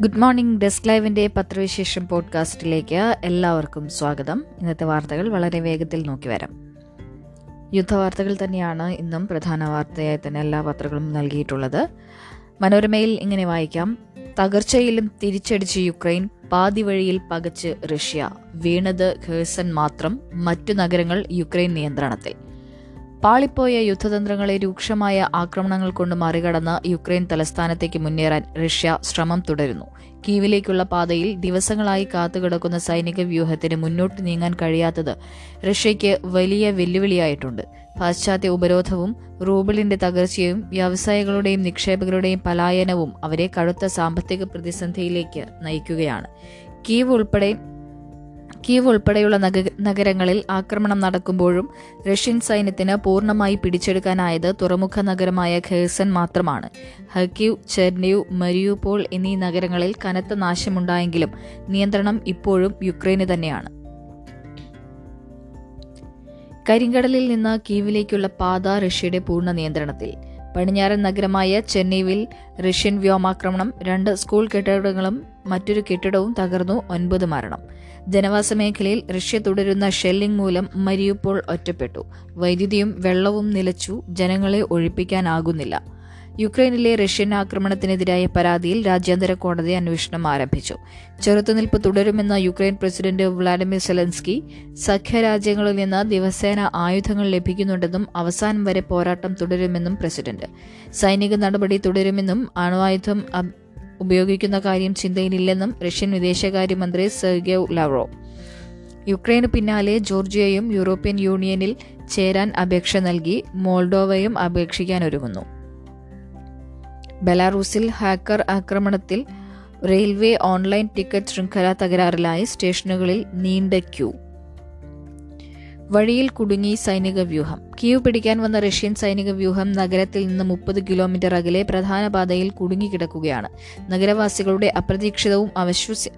Good morning desk ലൈവിന്റെ പത്രവിശേഷം പോഡ്കാസ്റ്റിലേക്ക് എല്ലാവർക്കും സ്വാഗതം. ഇന്നത്തെ വാർത്തകൾ വളരെ വേഗത്തിൽ നോക്കി വരാം. യുദ്ധവാർത്തകൾ തന്നെയാണ് ഇന്നും പ്രധാന വാർത്തയായി തന്നെ എല്ലാ പത്രങ്ങളും നൽകിയിട്ടുള്ളത്. മനോരമയിൽ ഇങ്ങനെ വായിക്കാം. തകർച്ചയിലും തിരിച്ചടിച്ച് യുക്രൈൻ പാതി വഴിയിൽ പകച്ച് റഷ്യ. വീണത് ഖേഴ്സൺ മാത്രം മറ്റു നഗരങ്ങൾ യുക്രൈൻ നിയന്ത്രണത്തിൽ. പാളിപ്പോയ യുദ്ധതന്ത്രങ്ങളെ രൂക്ഷമായ ആക്രമണങ്ങൾ കൊണ്ട് മറികടന്ന് യുക്രൈൻ തലസ്ഥാനത്തേക്ക് മുന്നേറാൻ റഷ്യ ശ്രമം തുടരുന്നു. കീവിലേക്കുള്ള പാതയിൽ ദിവസങ്ങളായി കാത്തുകിടക്കുന്ന സൈനിക വ്യൂഹത്തിന് മുന്നോട്ട് നീങ്ങാൻ കഴിയാത്തത് റഷ്യയ്ക്ക് വലിയ വെല്ലുവിളിയായിട്ടുണ്ട്. പാശ്ചാത്യ ഉപരോധവും റൂബിളിന്റെ തകർച്ചയും വ്യവസായികളുടെയും നിക്ഷേപകരുടെയും പലായനവും അവരെ കടുത്ത സാമ്പത്തിക പ്രതിസന്ധിയിലേക്ക് നയിക്കുകയാണ്. കീവ് ഉൾപ്പെടെ കീവ് ഉൾപ്പെടെയുള്ള നഗരങ്ങളിൽ ആക്രമണം നടക്കുമ്പോഴും റഷ്യൻ സൈന്യത്തിന് പൂർണമായി പിടിച്ചെടുക്കാനായത് തുറമുഖ നഗരമായ ഖേഴ്സൺ മാത്രമാണ്. ഹക്കീവ് ചെർനീവ് മരിയുപോൾ എന്നീ നഗരങ്ങളിൽ കനത്ത നാശമുണ്ടായെങ്കിലും നിയന്ത്രണം ഇപ്പോഴും യുക്രൈന് തന്നെയാണ്. കരിങ്കടലിൽ നിന്ന് കീവിലേക്കുള്ള പാത റഷ്യയുടെ പൂർണ നിയന്ത്രണത്തിൽ. പടിഞ്ഞാറൻ നഗരമായ ചെന്നൈവിൽ റഷ്യൻ വ്യോമാക്രമണം രണ്ട് സ്കൂൾ കെട്ടിടങ്ങളും മറ്റൊരു കെട്ടിടവും തകർന്നു ഒൻപത് മരണം. ജനവാസ മേഖലയിൽ റഷ്യ തുടരുന്ന ഷെല്ലിംഗ് മൂലം മരിയുപ്പോൾ ഒറ്റപ്പെട്ടു. വൈദ്യുതിയും വെള്ളവും നിലച്ചു ജനങ്ങളെ ഒഴിപ്പിക്കാനാകുന്നില്ല. യുക്രൈനിലെ റഷ്യൻ ആക്രമണത്തിനെതിരായ പരാതിയിൽ രാജ്യാന്തര കോടതി അന്വേഷണം ആരംഭിച്ചു. ചെറുത്തുനിൽപ്പ് തുടരുമെന്ന യുക്രൈൻ പ്രസിഡന്റ് വ്ളാഡിമിർ സെലൻസ്കി സഖ്യരാജ്യങ്ങളിൽ നിന്ന് ദിവസേന ആയുധങ്ങൾ ലഭിക്കുന്നുണ്ടെന്നും അവസാനം വരെ പോരാട്ടം തുടരുമെന്നും പ്രസിഡന്റ്. സൈനിക നടപടി തുടരുമെന്നും അണുവായുധം ഉപയോഗിക്കുന്ന കാര്യം ചിന്തയിലില്ലെന്നും റഷ്യൻ വിദേശകാര്യമന്ത്രി സെർഗേവ് ലവ്റോ. യുക്രൈന് പിന്നാലെ ജോർജിയയും യൂറോപ്യൻ യൂണിയനിൽ ചേരാൻ അപേക്ഷ നൽകി മോൾഡോവയും അപേക്ഷിക്കാൻ ഒരുങ്ങുന്നു. ബെലാറൂസിൽ ഹാക്കർ ആക്രമണത്തിൽ റെയിൽവേ ഓൺലൈൻ ടിക്കറ്റ് ശൃംഖല തകരാറിലായി സ്റ്റേഷനുകളിൽ നീണ്ട ക്യൂ. വഴിയിൽ കുടുങ്ങി സൈനിക വ്യൂഹം. കീവ് പിടിക്കാൻ വന്ന റഷ്യൻ സൈനിക വ്യൂഹം നഗരത്തിൽ നിന്ന് മുപ്പത് കിലോമീറ്റർ അകലെ പ്രധാന പാതയിൽ കുടുങ്ങിക്കിടക്കുകയാണ്. നഗരവാസികളുടെ അപ്രതീക്ഷിതവും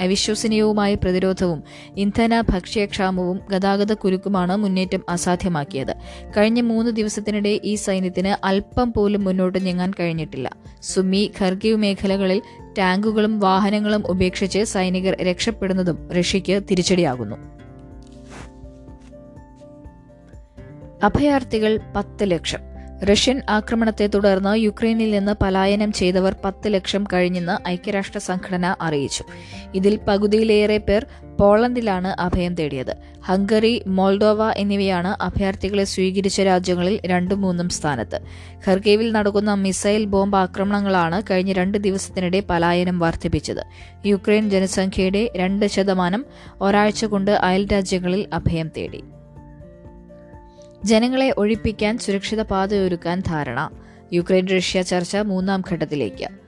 അവിശ്വസനീയവുമായ പ്രതിരോധവും ഇന്ധന ഭക്ഷ്യക്ഷാമവും ഗതാഗത കുരുക്കുമാണ് മുന്നേറ്റം അസാധ്യമാക്കിയത്. കഴിഞ്ഞ മൂന്ന് ദിവസത്തിനിടെ ഈ സൈന്യത്തിന് അല്പം പോലും മുന്നോട്ട് ഞെങ്ങാൻ കഴിഞ്ഞിട്ടില്ല. സുമി ഖർഗീവ് മേഖലകളിൽ ടാങ്കുകളും വാഹനങ്ങളും ഉപേക്ഷിച്ച് സൈനികർ രക്ഷപ്പെടുന്നതും റഷ്യയ്ക്ക് തിരിച്ചടിയാകുന്നു. അഭയാർത്ഥികൾ പത്ത് ലക്ഷം. റഷ്യൻ ആക്രമണത്തെ തുടർന്ന് യുക്രൈനിൽ നിന്ന് പലായനം ചെയ്തവർ പത്ത് ലക്ഷം കഴിഞ്ഞെന്ന് ഐക്യരാഷ്ട്ര സംഘടന അറിയിച്ചു. ഇതിൽ പകുതിയിലേറെ പേർ പോളണ്ടിലാണ് അഭയം തേടിയത്. ഹംഗറി മോൾഡോവ എന്നിവയാണ് അഭയാർത്ഥികളെ സ്വീകരിച്ച രാജ്യങ്ങളിൽ രണ്ടും മൂന്നും സ്ഥാനത്ത്. ഖർഗേവിൽ നടക്കുന്ന മിസൈൽ ബോംബ് ആക്രമണങ്ങളാണ് കഴിഞ്ഞ രണ്ട് ദിവസത്തിനിടെ പലായനം വർദ്ധിപ്പിച്ചത്. യുക്രൈൻ ജനസംഖ്യയുടെ രണ്ട് ശതമാനം ഒരാഴ്ച കൊണ്ട് അയൽ രാജ്യങ്ങളിൽ അഭയം തേടി. ജനങ്ങളെ ഒഴിപ്പിക്കാൻ സുരക്ഷിത പാതയൊരുക്കാൻ ധാരണ. യുക്രൈൻ റഷ്യ ചർച്ച മൂന്നാം ഘട്ടത്തിലേക്ക്.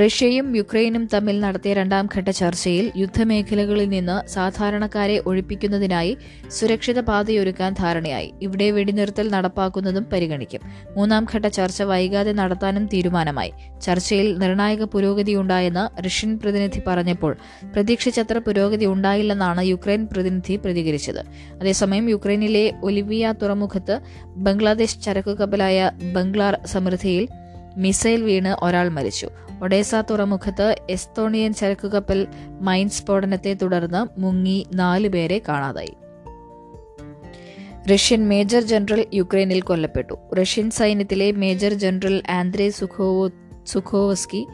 റഷ്യയും യുക്രൈനും തമ്മിൽ നടത്തിയ രണ്ടാം ഘട്ട ചർച്ചയിൽ യുദ്ധമേഖലകളിൽ നിന്ന് സാധാരണക്കാരെ ഒഴിപ്പിക്കുന്നതിനായി സുരക്ഷിത പാതയൊരുക്കാൻ ധാരണയായി. ഇവിടെ വെടിനിർത്തൽ നടപ്പാക്കുന്നതും പരിഗണിക്കും. മൂന്നാം ഘട്ട ചർച്ച വൈകാതെ നടത്താനും തീരുമാനമായി. ചർച്ചയിൽ നിർണായക പുരോഗതിയുണ്ടായെന്ന് റഷ്യൻ പ്രതിനിധി പറഞ്ഞപ്പോൾ പ്രതീക്ഷിച്ചത്ര പുരോഗതി ഉണ്ടായില്ലെന്നാണ് യുക്രൈൻ പ്രതിനിധി പ്രതികരിച്ചത്. അതേസമയം യുക്രൈനിലെ ഒലിവിയ തുറമുഖത്ത് ബംഗ്ലാദേശ് ചരക്കു കപ്പലായ ബംഗ്ലാർ സമൃദ്ധിയിൽ മിസൈൽ വീണ് ഒരാൾ മരിച്ചു. ഒഡേസ തുറമുഖത്ത് എസ്തോണിയൻ ചരക്കുകപ്പൽ മൈൻ സ്ഫോടനത്തെ തുടർന്ന് മുങ്ങി നാലുപേരെ കാണാതായി. റഷ്യൻ മേജർ ജനറൽ യുക്രൈനിൽ കൊല്ലപ്പെട്ടു. റഷ്യൻ സൈന്യത്തിലെ major general Andrei Sukhovo Sukhovetsky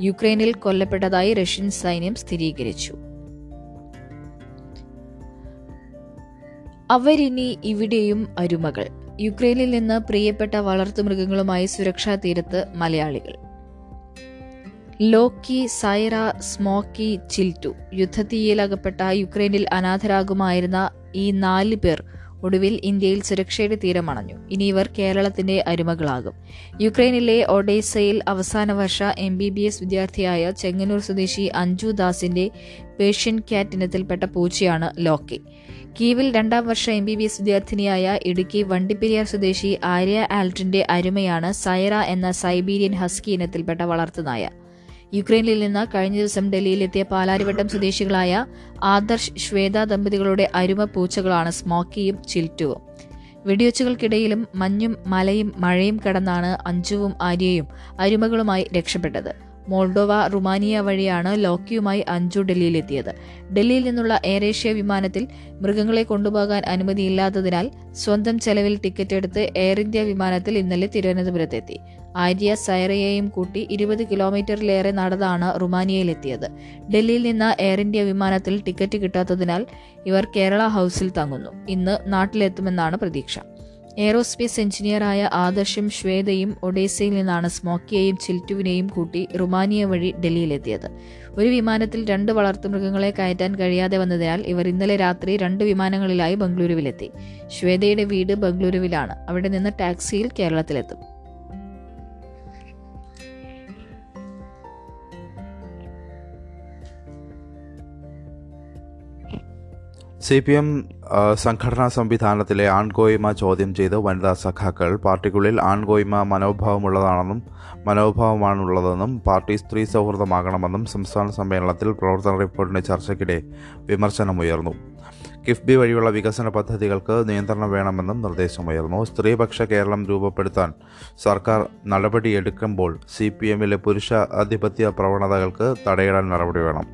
യുക്രൈനിൽ കൊല്ലപ്പെട്ടതായി റഷ്യൻ സൈന്യം സ്ഥിരീകരിച്ചു. അവരിനി ഇവിടെയും അരുമകൾ. യുക്രൈനിൽ നിന്ന് പ്രിയപ്പെട്ട വളർത്തുമൃഗങ്ങളുമായി സുരക്ഷാ തീരത്ത് മലയാളികൾ. ലോക്കി സൈറ സ്മോക്കി ചിൽറ്റു യുദ്ധത്തീയിലകപ്പെട്ട യുക്രൈനിൽ അനാഥരാകുമായിരുന്ന ഈ നാല് പേർ ഒടുവിൽ ഇന്ത്യയിൽ സുരക്ഷയുടെ തീരമണഞ്ഞു. ഇനി ഇവർ കേരളത്തിന്റെ അരുമകളാകും യുക്രൈനിലെ ഒഡേസയിൽ അവസാന വർഷ എം ബി ബി എസ് വിദ്യാർത്ഥിയായ ചെങ്ങന്നൂർ സ്വദേശി അഞ്ജു ദാസിന്റെ പേഷ്യൻ ക്യാറ്റ് ഇനത്തിൽപ്പെട്ട പൂച്ചയാണ് ലോക്കി. കീവിൽ രണ്ടാം വർഷ എം ബി ബി എസ് വിദ്യാർത്ഥിനിയായ ഇടുക്കി വണ്ടിപ്പെരിയാർ സ്വദേശി ആര്യ ആൽട്ടിന്റെ അരുമയാണ് സൈറ എന്ന സൈബീരിയൻ ഹസ്കി ഇനത്തിൽപ്പെട്ട വളർത്തുനായ യുക്രൈനിൽ നിന്ന് കഴിഞ്ഞ ദിവസം ഡൽഹിയിലെത്തിയ പാലാരിവട്ടം സ്വദേശികളായ ആദർശ് ശ്വേത ദമ്പതികളുടെ അരുമ പൂച്ചകളാണ് സ്മോക്കിയും ചിൽറ്റുവും വെടിവെച്ചുകൾക്കിടയിലും മഞ്ഞും മലയും മഴയും കടന്നാണ് അഞ്ജുവും ആര്യയും അരുമകളുമായി രക്ഷപ്പെട്ടത്. മോൾഡോവ റുമാനിയ വഴിയാണ് ലോക്കിയുമായി അഞ്ജു ഡൽഹിയിലെത്തിയത്. ഡൽഹിയിൽ നിന്നുള്ള എയർ ഏഷ്യ വിമാനത്തിൽ മൃഗങ്ങളെ കൊണ്ടുപോകാൻ അനുമതിയില്ലാത്തതിനാൽ സ്വന്തം ചെലവിൽ ടിക്കറ്റ് എടുത്ത് എയർ ഇന്ത്യ വിമാനത്തിൽ ഇന്നലെ തിരുവനന്തപുരത്തെത്തി. ആര്യ സൈറയെയും കൂട്ടി ഇരുപത് കിലോമീറ്ററിലേറെ നടന്നാണ് റുമാനിയയിലെത്തിയത്. ഡൽഹിയിൽ നിന്ന് എയർ ഇന്ത്യ വിമാനത്തിൽ ടിക്കറ്റ് കിട്ടാത്തതിനാൽ ഇവർ കേരള ഹൗസിൽ തങ്ങുന്നു. ഇന്ന് നാട്ടിലെത്തുമെന്നാണ് പ്രതീക്ഷ. എയറോസ്പേസ് എഞ്ചിനീയറായ ആദർശും ശ്വേതയും ഒഡേസയിൽ നിന്നാണ് സ്മോക്കിയെയും ചിൽറ്റുവിനെയും കൂട്ടി റുമാനിയ വഴി ഡൽഹിയിലെത്തിയത്. ഒരു വിമാനത്തിൽ രണ്ട് വളർത്തുമൃഗങ്ങളെ കയറ്റാൻ കഴിയാതെ വന്നതിനാൽ ഇവർ ഇന്നലെ രാത്രി രണ്ട് വിമാനങ്ങളിലായി ബംഗളൂരുവിലെത്തി. ശ്വേതയുടെ വീട് ബംഗളൂരുവിലാണ്. അവിടെ നിന്ന് ടാക്സിയിൽ കേരളത്തിലെത്തും. സി പി എം സംഘടനാ സംവിധാനത്തിലെ ആൺകോയ്മ ചോദ്യം ചെയ്ത് വനിതാ സഖാക്കൾ പാർട്ടിക്കുള്ളിൽ ആൺകോയ്മ മനോഭാവമുള്ളതാണെന്നും മനോഭാവമാണുള്ളതെന്നും പാർട്ടി സ്ത്രീ സൗഹൃദമാകണമെന്നും സംസ്ഥാന സമ്മേളനത്തിൽ പ്രവർത്തന റിപ്പോർട്ടിന്റെ ചർച്ചയ്ക്കിടെ വിമർശനമുയർന്നു. കിഫ്ബി വഴിയുള്ള വികസന പദ്ധതികൾക്ക് നിയന്ത്രണം വേണമെന്നും നിർദ്ദേശമുയർന്നു. സ്ത്രീപക്ഷ കേരളം രൂപപ്പെടുത്താൻ സർക്കാർ നടപടിയെടുക്കുമ്പോൾ സി പി എമ്മിലെ പുരുഷ ആധിപത്യ പ്രവണതകൾക്ക് തടയിടാൻ നടപടി വേണം.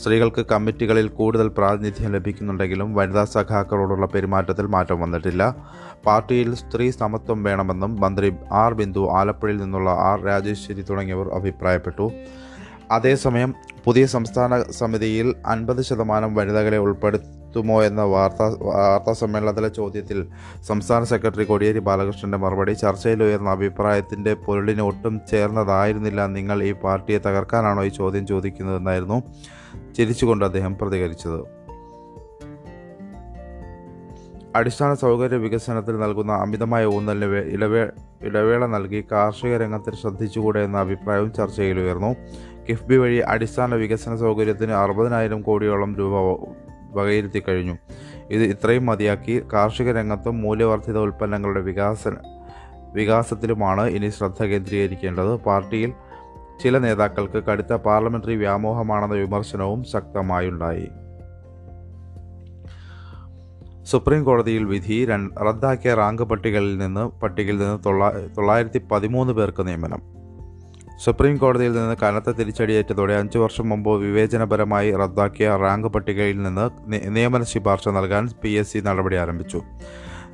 സ്ത്രീകൾക്ക് കമ്മിറ്റികളിൽ കൂടുതൽ പ്രാതിനിധ്യം ലഭിക്കുന്നുണ്ടെങ്കിലും വനിതാ സഖാക്കളോടുള്ള പെരുമാറ്റത്തിൽ മാറ്റം വന്നിട്ടില്ല. പാർട്ടിയിൽ സ്ത്രീ സമത്വം വേണമെന്നും മന്ത്രി ആർ ബിന്ദു ആലപ്പുഴയിൽ നിന്നുള്ള ആർ രാജേശ്വരി തുടങ്ങിയവർ അഭിപ്രായപ്പെട്ടു. അതേസമയം പുതിയ സംസ്ഥാന സമിതിയിൽ അൻപത് ശതമാനം വനിതകളെ ഉൾപ്പെടുത്തുമോ എന്ന വാർത്താ വാർത്താ സമ്മേളനത്തിലെ ചോദ്യത്തിൽ സംസ്ഥാന സെക്രട്ടറി കോടിയേരി ബാലകൃഷ്ണന്റെ മറുപടി ചർച്ചയിൽ ഉയർന്ന അഭിപ്രായത്തിന്റെ പൊരുളിന് ഒട്ടും ചേർന്നതായിരുന്നില്ല. നിങ്ങൾ ഈ പാർട്ടിയെ തകർക്കാനാണോ ഈ ചോദ്യം ചോദിക്കുന്നതെന്നായിരുന്നു. ചിരിച്ചുകൊണ്ട് അദ്ദേഹം പ്രതികരിച്ചത്. അടിസ്ഥാന സൗകര്യ വികസനത്തിൽ നൽകുന്ന അമിതമായ ഊന്നലിന് ഇടവേ ഇടവേള നൽകി കാർഷിക രംഗത്തിൽ ശ്രദ്ധിച്ചുകൂടെ എന്ന അഭിപ്രായവും ചർച്ചയിൽ ഉയർന്നു. കിഫ്ബി വഴി അടിസ്ഥാന വികസന സൗകര്യത്തിന് അറുപതിനായിരം കോടിയോളം രൂപ വകയിരുത്തി കഴിഞ്ഞു. ഇത് ഇത്രയും മതിയാക്കി കാർഷിക രംഗത്തും മൂല്യവർദ്ധിത ഉൽപ്പന്നങ്ങളുടെ വികാസന വികാസത്തിലുമാണ് ഇനി ശ്രദ്ധ കേന്ദ്രീകരിക്കേണ്ടത്. പാർട്ടിയിൽ ചില നേതാക്കൾക്ക് കടുത്ത പാർലമെന്ററി വ്യാമോഹമാണെന്ന വിമർശനവും ശക്തമായുണ്ടായി. സുപ്രീം കോടതിയിൽ വിധി റദ്ദാക്കിയ റാങ്ക് പട്ടികയിൽ നിന്ന് പട്ടികയിൽ നിന്ന് തൊള്ളായിരത്തി പതിമൂന്ന് പേർക്ക് നിയമനം. സുപ്രീം കോടതിയിൽ നിന്ന് കനത്ത തിരിച്ചടിയേറ്റതോടെ അഞ്ചു വർഷം മുമ്പ് വിവേചനപരമായി റദ്ദാക്കിയ റാങ്ക് പട്ടികയിൽ നിന്ന് നിയമന ശുപാർശ നൽകാൻ പി എസ് സി നടപടി ആരംഭിച്ചു.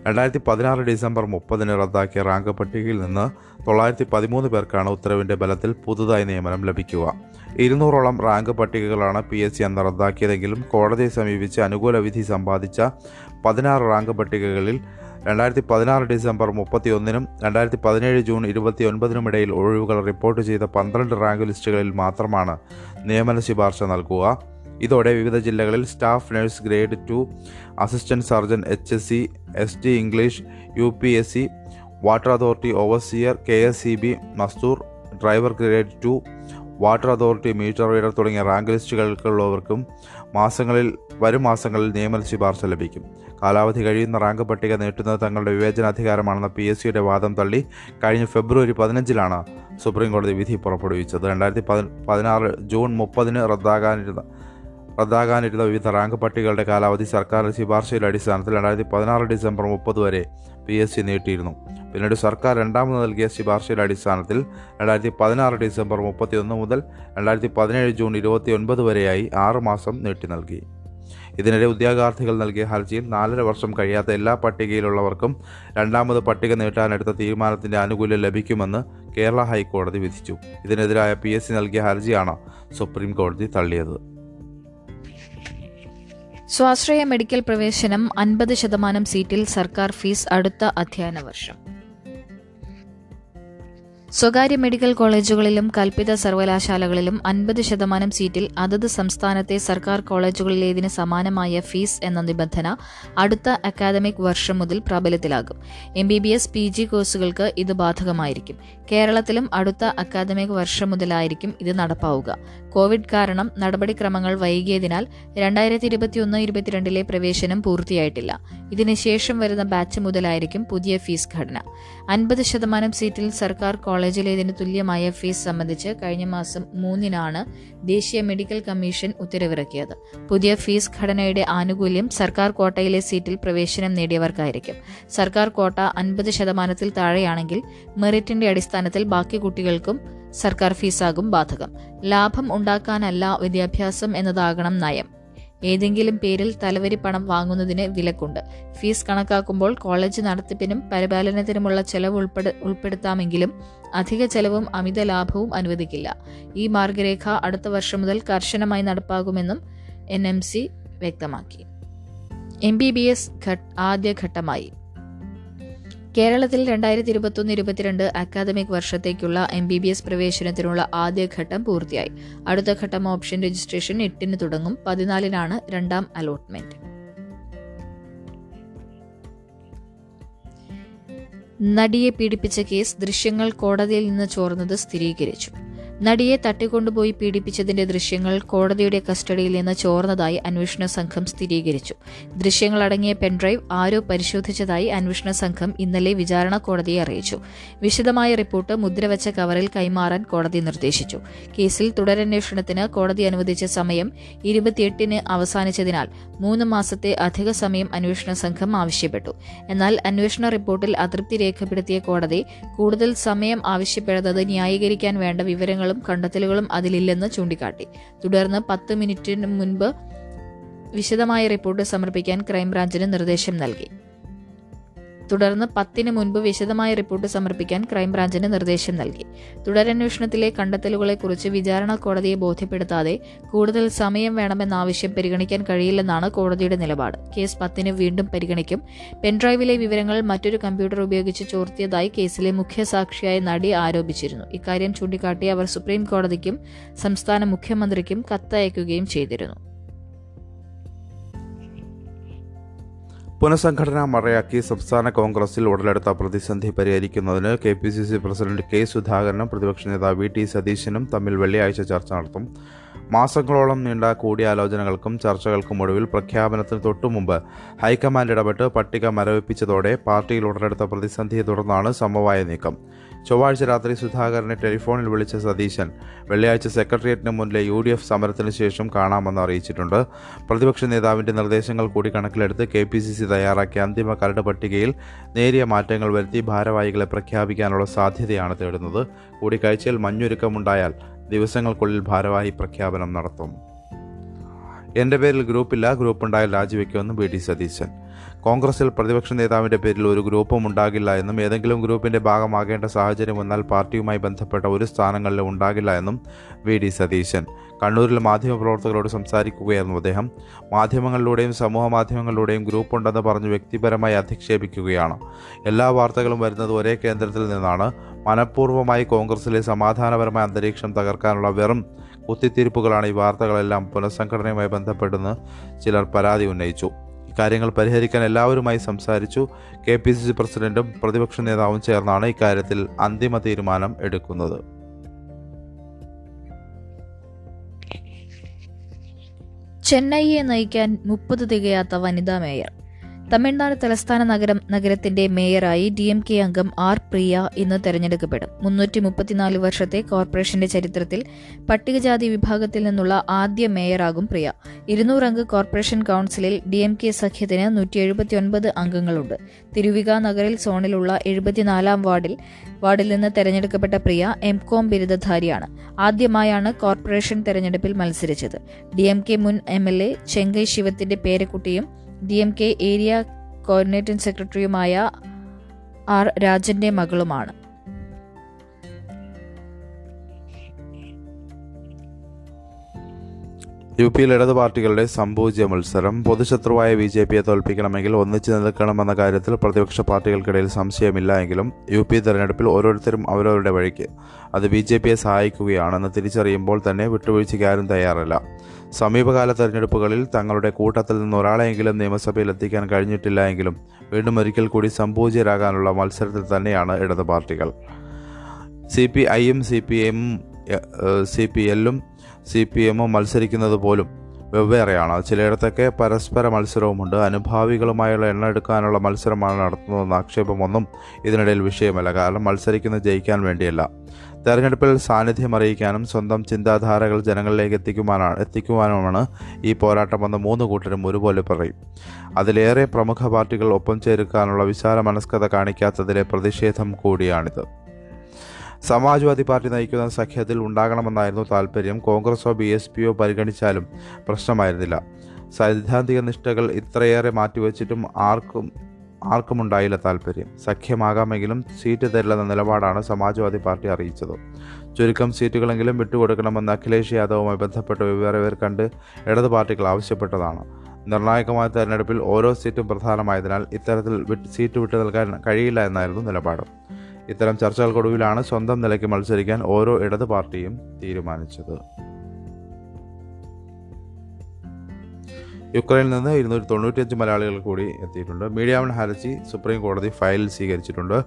രണ്ടായിരത്തി പതിനാറ് ഡിസംബർ മുപ്പതിന് റദ്ദാക്കിയ റാങ്ക് പട്ടികയിൽ നിന്ന് തൊള്ളായിരത്തി പതിമൂന്ന് പേർക്കാണ് ഉത്തരവിന്റെ ബലത്തിൽ പുതുതായി നിയമനം ലഭിക്കുക. ഇരുന്നൂറോളം റാങ്ക് പട്ടികകളാണ് പി എസ് സി അന്ന് റദ്ദാക്കിയതെങ്കിലും കോടതിയെ സമീപിച്ച് അനുകൂല വിധി സമ്പാദിച്ച പതിനാറ് റാങ്ക് പട്ടികകളിൽ രണ്ടായിരത്തി പതിനാറ് ഡിസംബർ മുപ്പത്തിയൊന്നിനും രണ്ടായിരത്തി പതിനേഴ് ജൂൺ ഇരുപത്തി ഒൻപതിനും ഇടയിൽ ഒഴിവുകൾ റിപ്പോർട്ട് ചെയ്ത പന്ത്രണ്ട് റാങ്ക് ലിസ്റ്റുകളിൽ മാത്രമാണ് നിയമന ശുപാർശ നൽകുക. ഇതോടെ വിവിധ ജില്ലകളിൽ staff nurse grade two assistant surgeon H S C S T English U P S C water authority overseer K S B Mazdoor driver grade two water authority meter reader തുടങ്ങിയ റാങ്ക് ലിസ്റ്റുകൾക്കുള്ളവർക്കും മാസങ്ങളിൽ വരും മാസങ്ങളിൽ നിയമന ശുപാർശ ലഭിക്കും. കാലാവധി കഴിയുന്ന റാങ്ക് പട്ടിക നീട്ടുന്നത് തങ്ങളുടെ വിവേചനാധികാരമാണെന്ന പി എസ് സിയുടെ വാദം തള്ളി കഴിഞ്ഞ ഫെബ്രുവരി പതിനഞ്ചിലാണ് സുപ്രീം കോടതി വിധി പുറപ്പെടുവിച്ചത്. രണ്ടായിരത്തി പതിനാറ് ജൂൺ മുപ്പതിന് റദ്ദാകാനിരുന്ന റദ്ദാകാനിരുന്ന വിവിധ റാങ്ക് പട്ടികകളുടെ കാലാവധി സർക്കാർ ശുപാർശയുടെ അടിസ്ഥാനത്തിൽ രണ്ടായിരത്തി പതിനാറ് ഡിസംബർ മുപ്പത് വരെ പി എസ് സി നീട്ടിയിരുന്നു. പിന്നീട് സർക്കാർ രണ്ടാമത് നൽകിയ ശുപാർശയുടെ അടിസ്ഥാനത്തിൽ രണ്ടായിരത്തി പതിനാറ് ഡിസംബർ മുപ്പത്തിയൊന്ന് മുതൽ രണ്ടായിരത്തി പതിനേഴ് ജൂൺ ഇരുപത്തി ഒൻപത് വരെയായി ആറ് മാസം നീട്ടി നൽകി. ഇതിനിടെ ഉദ്യോഗാർത്ഥികൾ നൽകിയ ഹർജിയിൽ നാലര വർഷം കഴിയാത്ത എല്ലാ പട്ടികയിലുള്ളവർക്കും രണ്ടാമത് പട്ടിക നീട്ടാനെടുത്ത തീരുമാനത്തിന്റെ ആനുകൂല്യം ലഭിക്കുമെന്ന് കേരള ഹൈക്കോടതി വിധിച്ചു. ഇതിനെതിരായ പി നൽകിയ ഹർജിയാണ് സുപ്രീം കോടതി തള്ളിയത്. സ്വാശ്രയ മെഡിക്കൽ പ്രവേശനം അൻപത് ശതമാനം സീറ്റിൽ സർക്കാർ ഫീസ് അടുത്ത അധ്യയന വർഷം. സ്വകാര്യ മെഡിക്കൽ കോളേജുകളിലും കൽപ്പിത സർവകലാശാലകളിലും അൻപത് ശതമാനം സീറ്റിൽ അതത് സംസ്ഥാനത്തെ സർക്കാർ കോളേജുകളിലേതിന് സമാനമായ ഫീസ് എന്ന നിബന്ധന അടുത്ത അക്കാദമിക് വർഷം മുതൽ പ്രാബല്യത്തിലാകും. M B B S P G കോഴ്സുകൾക്ക് ഇത് ബാധകമായിരിക്കും. കേരളത്തിലും അടുത്ത അക്കാദമിക് വർഷം മുതലായിരിക്കും ഇത് നടപ്പാവുക. കോവിഡ് കാരണം നടപടിക്രമങ്ങൾ വൈകിയതിനാൽ രണ്ടായിരത്തി ഇരുപത്തിയൊന്ന് ഇരുപത്തിരണ്ടിലെ പ്രവേശനം പൂർത്തിയായിട്ടില്ല. ഇതിനുശേഷം വരുന്ന ബാച്ച് മുതലായിരിക്കും പുതിയ ഫീസ് ഘടന. അൻപത് ശതമാനം സീറ്റിൽ സർക്കാർ കോളേജിലേതിന് തുല്യമായ ഫീസ് സംബന്ധിച്ച് കഴിഞ്ഞ മാസം മൂന്നിനാണ് ദേശീയ മെഡിക്കൽ കമ്മീഷൻ ഉത്തരവിറക്കിയത്. പുതിയ ഫീസ് ഘടനയുടെ ആനുകൂല്യം സർക്കാർ കോട്ടയിലെ സീറ്റിൽ പ്രവേശനം നേടിയവർക്കായിരിക്കും. സർക്കാർ കോട്ട അൻപത് ശതമാനത്തിൽ താഴെയാണെങ്കിൽ മെറിറ്റിന്റെ അടിസ്ഥാനത്തിൽ ബാക്കി കുട്ടികൾക്കും സർക്കാർ ഫീസാകും ബാധകം. ലാഭം ഉണ്ടാക്കാനല്ല വിദ്യാഭ്യാസം എന്നതാകണം നയം. ഏതെങ്കിലും പേരിൽ തലവരി പണം വാങ്ങുന്നതിന് വിലക്കുണ്ട്. ഫീസ് കണക്കാക്കുമ്പോൾ കോളേജ് നടത്തിപ്പിനും പരിപാലനത്തിനുമുള്ള ചെലവ് ഉൾപ്പെടു ഉൾപ്പെടുത്താമെങ്കിലും അധിക ചെലവും അമിത ലാഭവും അനുവദിക്കില്ല. ഈ മാർഗരേഖ അടുത്ത വർഷം മുതൽ കർശനമായി നടപ്പാകുമെന്നും എൻ എം സി വ്യക്തമാക്കി. എം ബി ബി എസ് ആദ്യഘട്ടമായി. കേരളത്തിൽ രണ്ടായിരത്തി ഇരുപത്തൊന്ന് ഇരുപത്തിരണ്ട് അക്കാദമിക് വർഷത്തേക്കുള്ള എം ബി ബി എസ് പ്രവേശനത്തിനുള്ള ആദ്യഘട്ടം പൂർത്തിയായി. അടുത്ത ഘട്ടം ഓപ്ഷൻ രജിസ്ട്രേഷൻ എട്ടിന് തുടങ്ങും. പതിനാലിനാണ് രണ്ടാം അലോട്ട്മെന്റ്. നടിയെ പീഡിപ്പിച്ച കേസ് ദൃശ്യങ്ങൾ കോടതിയിൽ നിന്ന് ചോർന്നത് സ്ഥിരീകരിച്ചു. നടിയെ തട്ടിക്കൊണ്ടുപോയി പീഡിപ്പിച്ചതിന്റെ ദൃശ്യങ്ങൾ കോടതിയുടെ കസ്റ്റഡിയിൽ നിന്ന് ചോർന്നതായി അന്വേഷണ സംഘം സ്ഥിരീകരിച്ചു. ദൃശ്യങ്ങളടങ്ങിയ പെൻഡ്രൈവ് ആരോ പരിശോധിച്ചതായി അന്വേഷണ സംഘം ഇന്നലെ വിചാരണ കോടതിയെ അറിയിച്ചു. വിശദമായ റിപ്പോർട്ട് മുദ്രവച്ച കവറിൽ കൈമാറാൻ കോടതി നിർദ്ദേശിച്ചു. കേസിൽ തുടരന്വേഷണത്തിന് കോടതി അനുവദിച്ച സമയം ഇരുപത്തിയെട്ടിന് അവസാനിച്ചതിനാൽ മൂന്ന് മാസത്തെ അധിക സമയം അന്വേഷണ സംഘം ആവശ്യപ്പെട്ടു. എന്നാൽ അന്വേഷണ റിപ്പോർട്ടിൽ അതൃപ്തി രേഖപ്പെടുത്തിയ കോടതി കൂടുതൽ സമയം ആവശ്യപ്പെടുന്നത് ന്യായീകരിക്കാൻ വേണ്ട വിവരങ്ങൾ വിവരങ്ങളും കണ്ടെത്തലുകളും അതിലില്ലെന്ന് ചൂണ്ടിക്കാട്ടി. തുടർന്ന് പത്ത് മിനിറ്റിന് മുൻപ് വിശദമായ റിപ്പോർട്ട് സമർപ്പിക്കാൻ ക്രൈംബ്രാഞ്ചിന് നിർദ്ദേശം നൽകി. തുടർന്ന് പത്തിന് മുൻപ് വിശദമായ റിപ്പോർട്ട് സമർപ്പിക്കാൻ ക്രൈംബ്രാഞ്ചിന് നിർദ്ദേശം നൽകി. തുടരന്വേഷണത്തിലെ കണ്ടെത്തലുകളെക്കുറിച്ച് വിചാരണ കോടതിയെ ബോധ്യപ്പെടുത്താതെ കൂടുതൽ സമയം വേണമെന്ന ആവശ്യം പരിഗണിക്കാൻ കഴിയില്ലെന്നാണ് കോടതിയുടെ നിലപാട്. കേസ് പത്തിന് വീണ്ടും പരിഗണിക്കും. പെൻഡ്രൈവിലെ വിവരങ്ങൾ മറ്റൊരു കമ്പ്യൂട്ടർ ഉപയോഗിച്ച് ചോർത്തിയതായി കേസിലെ മുഖ്യ സാക്ഷിയായ നടി ആരോപിച്ചിരുന്നു. ഇക്കാര്യം ചൂണ്ടിക്കാട്ടി അവർ സുപ്രീം കോടതിക്കും സംസ്ഥാന മുഖ്യമന്ത്രിക്കും കത്തയക്കുകയും ചെയ്തിരുന്നു. പുനഃസംഘടന മറയാക്കി സംസ്ഥാന കോൺഗ്രസിൽ ഉടലെടുത്ത പ്രതിസന്ധി പരിഹരിക്കുന്നതിന് K P C C president K സുധാകരനും പ്രതിപക്ഷ നേതാവ് വി ടി സതീശനും തമ്മിൽ വെള്ളിയാഴ്ച ചർച്ച നടത്തും. മാസങ്ങളോളം നീണ്ട കൂടിയാലോചനകൾക്കും ചർച്ചകൾക്കും ഒടുവിൽ പ്രഖ്യാപനത്തിന് തൊട്ടുമുമ്പ് ഹൈക്കമാൻഡ് ഇടപെട്ട് പട്ടിക മരവിപ്പിച്ചതോടെ പാർട്ടിയിൽ ഉടലെടുത്ത പ്രതിസന്ധിയെ തുടർന്നാണ് സമവായ നീക്കം. ചൊവ്വാഴ്ച രാത്രി സുധാകരനെ ടെലിഫോണിൽ വിളിച്ച സതീശൻ വെള്ളിയാഴ്ച സെക്രട്ടേറിയറ്റിന് മുന്നിലെ യു ഡി എഫ് സമരത്തിന് ശേഷം കാണാമെന്ന് അറിയിച്ചിട്ടുണ്ട്. പ്രതിപക്ഷ നേതാവിന്റെ നിർദ്ദേശങ്ങൾ കൂടി കണക്കിലെടുത്ത് കെ പി സി സി തയ്യാറാക്കിയ അന്തിമ കരട് പട്ടികയിൽ നേരിയ മാറ്റങ്ങൾ വരുത്തി ഭാരവാഹികളെ പ്രഖ്യാപിക്കാനുള്ള സാധ്യതയാണ് തേടുന്നത്. കൂടിക്കാഴ്ചയിൽ മഞ്ഞൊരുക്കമുണ്ടായാൽ ദിവസങ്ങൾക്കുള്ളിൽ ഭാരവാഹി പ്രഖ്യാപനം നടത്തും. എന്റെ പേരിൽ ഗ്രൂപ്പില്ല. ഗ്രൂപ്പ് ഉണ്ടായാൽ രാജിവെക്കുമെന്നും ബി ഡി സതീശൻ. കോൺഗ്രസിൽ പ്രതിപക്ഷ നേതാവിന്റെ പേരിൽ ഒരു ഗ്രൂപ്പും ഉണ്ടാകില്ല എന്നും ഏതെങ്കിലും ഗ്രൂപ്പിന്റെ ഭാഗമാകേണ്ട സാഹചര്യം വന്നാൽ പാർട്ടിയുമായി ബന്ധപ്പെട്ട ഒരു സ്ഥാനങ്ങളിലും ഉണ്ടാകില്ല എന്നും വി ഡി സതീശൻ. കണ്ണൂരിൽ മാധ്യമപ്രവർത്തകരോട് സംസാരിക്കുകയായിരുന്നു അദ്ദേഹം. മാധ്യമങ്ങളിലൂടെയും സമൂഹ മാധ്യമങ്ങളിലൂടെയും ഗ്രൂപ്പ് ഉണ്ടെന്ന് പറഞ്ഞ് വ്യക്തിപരമായി അധിക്ഷേപിക്കുകയാണ്. എല്ലാ വാർത്തകളും വരുന്നത് ഒരേ കേന്ദ്രത്തിൽ നിന്നാണ്. മനഃപൂർവമായി കോൺഗ്രസിലെ സമാധാനപരമായ അന്തരീക്ഷം തകർക്കാനുള്ള വെറും കുത്തിത്തിരിപ്പുകളാണ് ഈ വാർത്തകളെല്ലാം പുനഃസംഘടനയുമായി ബന്ധപ്പെട്ടെന്ന് ചിലർ പരാതി ഉന്നയിച്ചു. ഇക്കാര്യങ്ങൾ പരിഹരിക്കാൻ എല്ലാവരുമായി സംസാരിച്ചു. കെ പി സി സി പ്രസിഡന്റും പ്രതിപക്ഷ നേതാവും ചേർന്നാണ് ഇക്കാര്യത്തിൽ അന്തിമ തീരുമാനം എടുക്കുന്നത്. ചെന്നൈയെ നയിക്കാൻ മുപ്പത് തികയാത്ത വനിതാ മേയർ. തമിഴ്നാട് തലസ്ഥാന നഗരം നഗരത്തിന്റെ മേയറായി ഡി എം കെ അംഗം ആർ പ്രിയ ഇന്ന് തെരഞ്ഞെടുക്കപ്പെടും. മുന്നൂറ്റി മുപ്പത്തിനാല് വർഷത്തെ കോർപ്പറേഷന്റെ ചരിത്രത്തിൽ പട്ടികജാതി വിഭാഗത്തിൽ നിന്നുള്ള ആദ്യ മേയറാകും പ്രിയ. ഇരുന്നൂറംഗ കോർപ്പറേഷൻ കൗൺസിലിൽ ഡി എം കെ സഖ്യത്തിന് നൂറ്റി എഴുപത്തിയൊൻപത് അംഗങ്ങളുണ്ട്. തിരുവിക നഗറിൽ സോണിലുള്ള എഴുപത്തിനാലാം വാർഡിൽ വാർഡിൽ നിന്ന് തെരഞ്ഞെടുക്കപ്പെട്ട പ്രിയ എം കോം ബിരുദധാരിയാണ്. ആദ്യമായാണ് കോർപ്പറേഷൻ തെരഞ്ഞെടുപ്പിൽ മത്സരിച്ചത്. ഡി എം കെ മുൻ എം എൽ എ ചെങ്കൈ ശിവത്തിന്റെ പേരക്കുട്ടിയും D M K area coordinating സെക്രട്ടറിയുമായ ആർ രാജന്റെ മകളുമാണ്. യു പിയിൽ ഇടതു പാർട്ടികളുടെ സമ്പൂജ്യ മത്സരം. പൊതുശത്രുവായ ബി ജെ പിയെ തോൽപ്പിക്കണമെങ്കിൽ ഒന്നിച്ചു നിൽക്കണമെന്ന കാര്യത്തിൽ പ്രതിപക്ഷ പാർട്ടികൾക്കിടയിൽ സംശയമില്ല എങ്കിലും യു പി തെരഞ്ഞെടുപ്പിൽ ഓരോരുത്തരും അവരവരുടെ വഴിക്ക്. അത് ബി ജെ പിയെ സഹായിക്കുകയാണെന്ന് തിരിച്ചറിയുമ്പോൾ തന്നെ വിട്ടുവീഴ്ചയ്ക്ക് ആരും തയ്യാറല്ല. സമീപകാല തെരഞ്ഞെടുപ്പുകളിൽ തങ്ങളുടെ കൂട്ടത്തിൽ നിന്ന് ഒരാളെയെങ്കിലും നിയമസഭയിൽ എത്തിക്കാൻ കഴിഞ്ഞിട്ടില്ല എങ്കിലും വീണ്ടും ഒരിക്കൽ കൂടി സംപൂജ്യരാകാനുള്ള മത്സരത്തിൽ തന്നെയാണ് ഇടത് പാർട്ടികൾ. സി പി ഐയും സി പി എമ്മും സി പി എല്ലും സി പി എമ്മും മത്സരിക്കുന്നത് പോലും വെവ്വേറെയാണ്. ചിലയിടത്തൊക്കെ പരസ്പര മത്സരവുമുണ്ട്. അനുഭാവികളുമായുള്ള എണ്ണ എടുക്കാനുള്ള മത്സരമാണ് നടത്തുന്നതെന്ന ആക്ഷേപമൊന്നും ഇതിനിടയിൽ വിഷയമല്ല. കാരണം മത്സരിക്കുന്നത് ജയിക്കാൻ വേണ്ടിയല്ല. തെരഞ്ഞെടുപ്പിൽ സാന്നിധ്യം അറിയിക്കാനും സ്വന്തം ചിന്താധാരകൾ ജനങ്ങളിലേക്ക് എത്തിക്കുവാനാണ് എത്തിക്കുവാനുമാണ് ഈ പോരാട്ടമെന്ന് മൂന്ന് കൂട്ടരും ഒരുപോലെ പറയും. അതിലേറെ പ്രമുഖ പാർട്ടികൾ ഒപ്പം ചേരുക്കാനുള്ള വിശാല മനസ്കത കാണിക്കാത്തതിലെ പ്രതിഷേധം കൂടിയാണിത്. സമാജ്വാദി പാർട്ടി നയിക്കുന്ന സഖ്യത്തിൽ ഉണ്ടാകണമെന്നായിരുന്നു താൽപ്പര്യം കോൺഗ്രസോ ബി എസ് പിയോ പരിഗണിച്ചാലും പ്രശ്നമായിരുന്നില്ല. സൈദ്ധാന്തിക നിഷ്ഠകൾ ഇത്രയേറെ മാറ്റിവെച്ചിട്ടും ആർക്കും ആർക്കുമുണ്ടായില്ല താല്പര്യം. സഖ്യമാകാമെങ്കിലും സീറ്റ് തരില്ലെന്ന നിലപാടാണ് സമാജ്വാദി പാർട്ടി അറിയിച്ചത്. ചുരുക്കം സീറ്റുകളെങ്കിലും വിട്ടുകൊടുക്കണമെന്ന് അഖിലേഷ് യാദവുമായി ബന്ധപ്പെട്ട് വിവരവേർ കണ്ട് ഇടത് പാർട്ടികൾ ആവശ്യപ്പെട്ടതാണ്. നിർണായകമായ തെരഞ്ഞെടുപ്പിൽ ഓരോ സീറ്റും പ്രധാനമായതിനാൽ ഇത്തരത്തിൽ സീറ്റ് വിട്ടു നൽകാൻ കഴിയില്ല എന്നായിരുന്നു നിലപാട്. ഇത്തരം ചർച്ചകൾക്കൊടുവിലാണ് സ്വന്തം നിലയ്ക്ക് മത്സരിക്കാൻ ഓരോ ഇടത് പാർട്ടിയും തീരുമാനിച്ചത്. യുക്രൈനിൽ നിന്ന് ഇരുന്നൂറ്റി തൊണ്ണൂറ്റിയഞ്ച് മലയാളികൾ കൂടി എത്തിയിട്ടുണ്ട്. മീഡിയ വൺ ഹർജി സുപ്രീം കോടതി ഫയൽ സ്വീകരിച്ചിട്ടുണ്ട്.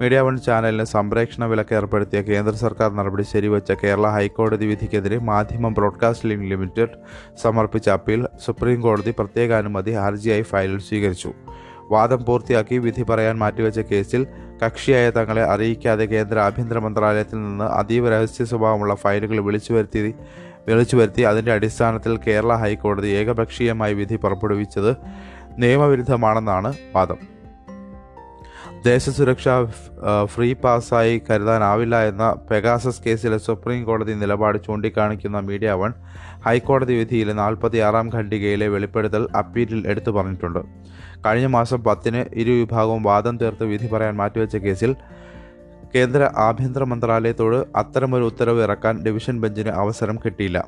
മീഡിയ വൺ ചാനലിന് സംപ്രേക്ഷണ വിലക്ക് ഏർപ്പെടുത്തിയ കേന്ദ്ര സർക്കാർ നടപടി ശരിവച്ച കേരള ഹൈക്കോടതി വിധിക്കെതിരെ മാധ്യമം ബ്രോഡ്കാസ്റ്റിംഗ് ലിമിറ്റഡ് സമർപ്പിച്ച അപ്പീൽ സുപ്രീം കോടതി പ്രത്യേക അനുമതി ഹർജിയായി ഫയലിൽ സ്വീകരിച്ചു. വാദം പൂർത്തിയാക്കി വിധി പറയാൻ മാറ്റിവെച്ച കേസിൽ കക്ഷിയായ തങ്ങളെ അറിയിക്കാതെ കേന്ദ്ര ആഭ്യന്തര മന്ത്രാലയത്തിൽ നിന്ന് അതീവ രഹസ്യ സ്വഭാവമുള്ള ഫയലുകൾ വിളിച്ചു വരുത്തി വിളിച്ചു വരുത്തി അതിന്റെ അടിസ്ഥാനത്തിൽ കേരള ഹൈക്കോടതി ഏകപക്ഷീയമായി വിധി പുറപ്പെടുവിച്ചത് നിയമവിരുദ്ധമാണെന്നാണ് വാദം. ദേശസുരക്ഷ ഫ്രീ പാസ്സായി കരുതാനാവില്ല എന്ന പെഗാസസ് കേസിലെ സുപ്രീം കോടതി നിലപാട് ചൂണ്ടിക്കാണിക്കുന്ന മീഡിയ വൺ ഹൈക്കോടതി വിധിയിലെ നാൽപ്പത്തി ആറാം ഖണ്ഡികയിലെ വെളിപ്പെടുത്തൽ അപ്പീലിൽ എടുത്തു പറഞ്ഞിട്ടുണ്ട്. കഴിഞ്ഞ മാസം പത്തിന് ഇരുവിഭാഗവും വാദം തീർത്ത് വിധി പറയാൻ മാറ്റിവെച്ച കേസിൽ കേന്ദ്ര ആഭ്യന്തര മന്ത്രാലയത്തോട് അത്തരമൊരു ഉത്തരവ് ഇറക്കാൻ ഡിവിഷൻ ബെഞ്ചിന് അവസരം കിട്ടിയില്ല.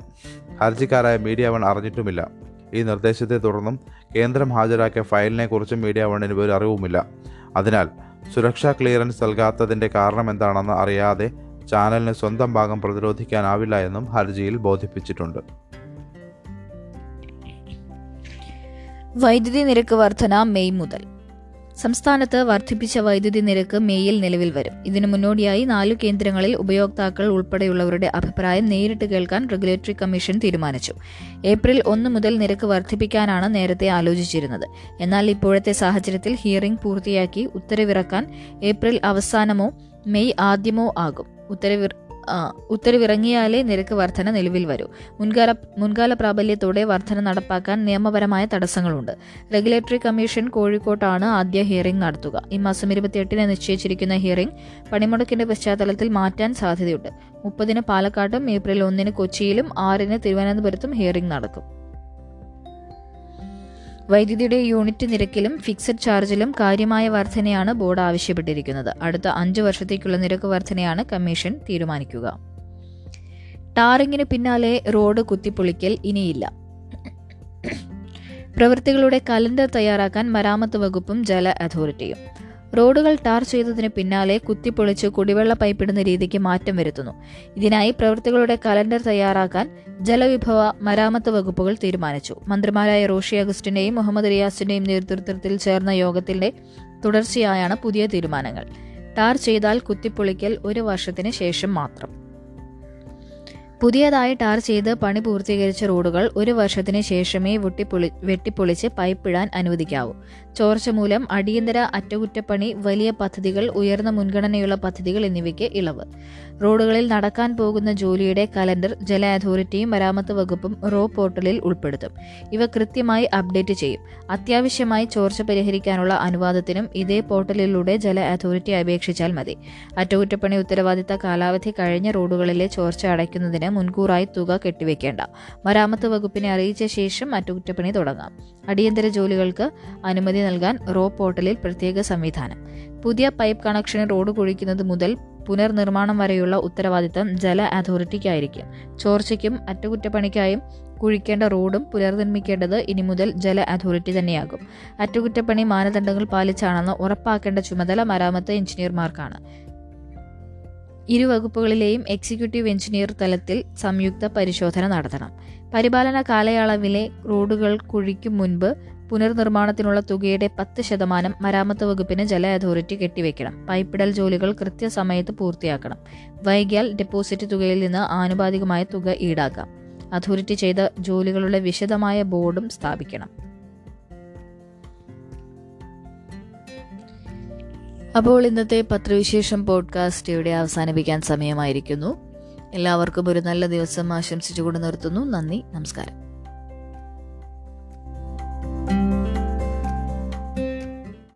ഹർജിക്കാരായ മീഡിയ വൺ അറിഞ്ഞിട്ടുമില്ല. ഈ നിർദ്ദേശത്തെ തുടർന്നും കേന്ദ്രം ഹാജരാക്കിയ ഫയലിനെക്കുറിച്ച് മീഡിയ വണ്ണിന് ഒരു അറിവുമില്ല. അതിനാൽ സുരക്ഷാ ക്ലിയറൻസ് നൽകാത്തതിന്റെ കാരണം എന്താണെന്ന് അറിയാതെ ചാനലിന് സ്വന്തം ഭാഗം പ്രതിരോധിക്കാനാവില്ല എന്നും ഹർജിയിൽ ബോധിപ്പിച്ചിട്ടുണ്ട്. വൈദ്യുതി നിരക്ക് വർധന മെയ് മുതൽ. സംസ്ഥാനത്ത് വർദ്ധിപ്പിച്ച വൈദ്യുതി നിരക്ക് മേയിൽ നിലവിൽ വരും. ഇതിനു മുന്നോടിയായി നാലു കേന്ദ്രങ്ങളിൽ ഉപയോക്താക്കൾ ഉൾപ്പെടെയുള്ളവരുടെ അഭിപ്രായം നേരിട്ട് കേൾക്കാൻ റെഗുലേറ്ററി കമ്മീഷൻ തീരുമാനിച്ചു. ഏപ്രിൽ ഒന്ന് മുതൽ നിരക്ക് വർദ്ധിപ്പിക്കാനാണ് നേരത്തെ ആലോചിച്ചിരുന്നത്. എന്നാൽ ഇപ്പോഴത്തെ സാഹചര്യത്തിൽ ഹിയറിംഗ് പൂർത്തിയാക്കി ഉത്തരവിറക്കാൻ ഏപ്രിൽ അവസാനമോ മെയ് ആദ്യമോ ആകും. ഉത്തരവിറ ഉത്തരവിറങ്ങിയാലേ നിരക്ക് വർധന നിലവിൽ വരൂ. മുൻകാല മുൻകാല പ്രാബല്യത്തോടെ വർധന നടപ്പാക്കാൻ നിയമപരമായ തടസ്സങ്ങളുണ്ട്. റെഗുലേറ്ററി കമ്മീഷൻ കോഴിക്കോട്ടാണ് ആദ്യ ഹിയറിംഗ് നടത്തുക. ഈ മാസം ഇരുപത്തിയെട്ടിന് നിശ്ചയിച്ചിരിക്കുന്ന ഹിയറിംഗ് പണിമുടക്കിന്റെ പശ്ചാത്തലത്തിൽ മാറ്റാൻ സാധ്യതയുണ്ട്. മുപ്പതിന് പാലക്കാട്ടും ഏപ്രിൽ ഒന്നിന് കൊച്ചിയിലും ആറിന് തിരുവനന്തപുരത്തും ഹിയറിംഗ് നടക്കും. വൈദ്യുതിയുടെ യൂണിറ്റ് നിരക്കിലും ഫിക്സഡ് ചാർജിലും കാര്യമായ വർധനയാണ് ബോർഡ് ആവശ്യപ്പെട്ടിരിക്കുന്നത്. അടുത്ത അഞ്ചു വർഷത്തേക്കുള്ള നിരക്ക് വർധനയാണ് കമ്മീഷൻ തീരുമാനിക്കുക. ടാറിങ്ങിന് പിന്നാലെ റോഡ് കുത്തിപ്പൊളിക്കൽ ഇനിയില്ല. പ്രവൃത്തികളുടെ കലണ്ടർ തയ്യാറാക്കാൻ മരാമത്ത് വകുപ്പും ജല അതോറിറ്റിയും. റോഡുകൾ ടാർ ചെയ്തതിന് പിന്നാലെ കുത്തിപ്പൊളിച്ച് കുടിവെള്ള പൈപ്പിടുന്ന രീതിക്ക് മാറ്റം വരുത്തുന്നു. ഇതിനായി പ്രവൃത്തികളുടെ കലണ്ടർ തയ്യാറാക്കാൻ ജലവിഭവ മരാമത്ത് വകുപ്പുകൾ തീരുമാനിച്ചു. മന്ത്രിമാരായ റോഷി അഗസ്റ്റിന്റെയും മുഹമ്മദ് റിയാസിന്റെയും നേതൃത്വത്തിൽ ചേർന്ന യോഗത്തിന്റെ തുടർച്ചയായാണ് പുതിയ തീരുമാനങ്ങൾ. ടാർ ചെയ്താൽ കുത്തിപ്പൊളിക്കൽ ഒരു വർഷത്തിന് ശേഷം മാത്രം. പുതിയതായി ടാർ ചെയ്ത് പണി പൂർത്തീകരിച്ച റോഡുകൾ ഒരു വർഷത്തിന് ശേഷമേ വെട്ടിപ്പൊളി വെട്ടിപ്പൊളിച്ച് പൈപ്പിടാൻ അനുവദിക്കാവൂ. ചോർച്ച മൂലം അടിയന്തര അറ്റകുറ്റപ്പണി വലിയ പദ്ധതികൾ ഉയർന്ന മുൻഗണനയുള്ള പദ്ധതികൾ എന്നിവയ്ക്ക് ഇളവ്. റോഡുകളിൽ നടക്കാൻ പോകുന്ന ജോലിയുടെ കലണ്ടർ ജല അതോറിറ്റിയും മരാമത്ത് വകുപ്പും റോ പോർട്ടലിൽ ഉൾപ്പെടുത്തും. ഇവ കൃത്യമായി അപ്ഡേറ്റ് ചെയ്യും. അത്യാവശ്യമായി ചോർച്ച പരിഹരിക്കാനുള്ള അനുവാദത്തിനും ഇതേ പോർട്ടലിലൂടെ ജല അതോറിറ്റി അപേക്ഷിച്ചാൽ മതി. അറ്റകുറ്റപ്പണി ഉത്തരവാദിത്ത കാലാവധി കഴിഞ്ഞ റോഡുകളിലെ ചോർച്ച അടയ്ക്കുന്നതിന് മുൻകൂറായി തുക കെട്ടിവെക്കേണ്ട. മരാമത്ത് വകുപ്പിനെ അറിയിച്ച ശേഷം അറ്റകുറ്റപ്പണി തുടങ്ങാം. അടിയന്തര ജോലികൾക്ക് അനുമതി നൽകാൻ റോ പോർട്ടലിൽ പ്രത്യേക സംവിധാനം. പുതിയ പൈപ്പ് കണക്ഷന് റോഡ് കുഴിക്കുന്നത് മുതൽ പുനർനിർമ്മാണം വരെയുള്ള ഉത്തരവാദിത്തം ജല അതോറിറ്റിക്കായിരിക്കും. ചോർച്ചയ്ക്കും അറ്റകുറ്റപ്പണിക്കായും കുഴിക്കേണ്ട റോഡും പുനർനിർമ്മിക്കേണ്ടത് ഇനി മുതൽ ജല അതോറിറ്റി തന്നെയാകും. അറ്റകുറ്റപ്പണി മാനദണ്ഡങ്ങൾ പാലിച്ചാണെന്ന് ഉറപ്പാക്കേണ്ട ചുമതല മരാമത്ത് എഞ്ചിനീയർമാർക്കാണ്. ഇരു വകുപ്പുകളിലെയും എക്സിക്യൂട്ടീവ് എഞ്ചിനീയർ തലത്തിൽ സംയുക്ത പരിശോധന നടത്തണം. പരിപാലന കാലയളവിലെ റോഡുകൾ കുഴിക്കും മുൻപ് പുനർനിർമ്മാണത്തിനുള്ള തുകയുടെ പത്ത് ശതമാനം മരാമത്ത് വകുപ്പിന് ജല അതോറിറ്റി കെട്ടിവെക്കണം. പൈപ്പിടൽ ജോലികൾ കൃത്യസമയത്ത് പൂർത്തിയാക്കണം. വൈകിയാൽ ഡെപ്പോസിറ്റ് തുകയിൽ നിന്ന് ആനുപാതികമായ തുക ഈടാക്കാം. അതോറിറ്റി ചെയ്ത ജോലികളുടെ വിശദമായ ബോർഡും സ്ഥാപിക്കണം. അപ്പോൾ ഇന്നത്തെ പത്രവിശേഷം പോഡ്കാസ്റ്റ് ഇവിടെ അവസാനിപ്പിക്കാൻ സമയമായിരിക്കുന്നു. എല്ലാവർക്കും ഒരു നല്ല ദിവസം ആശംസിച്ചുകൊണ്ട് നിർത്തുന്നു. നന്ദി നമസ്കാരം. Bye.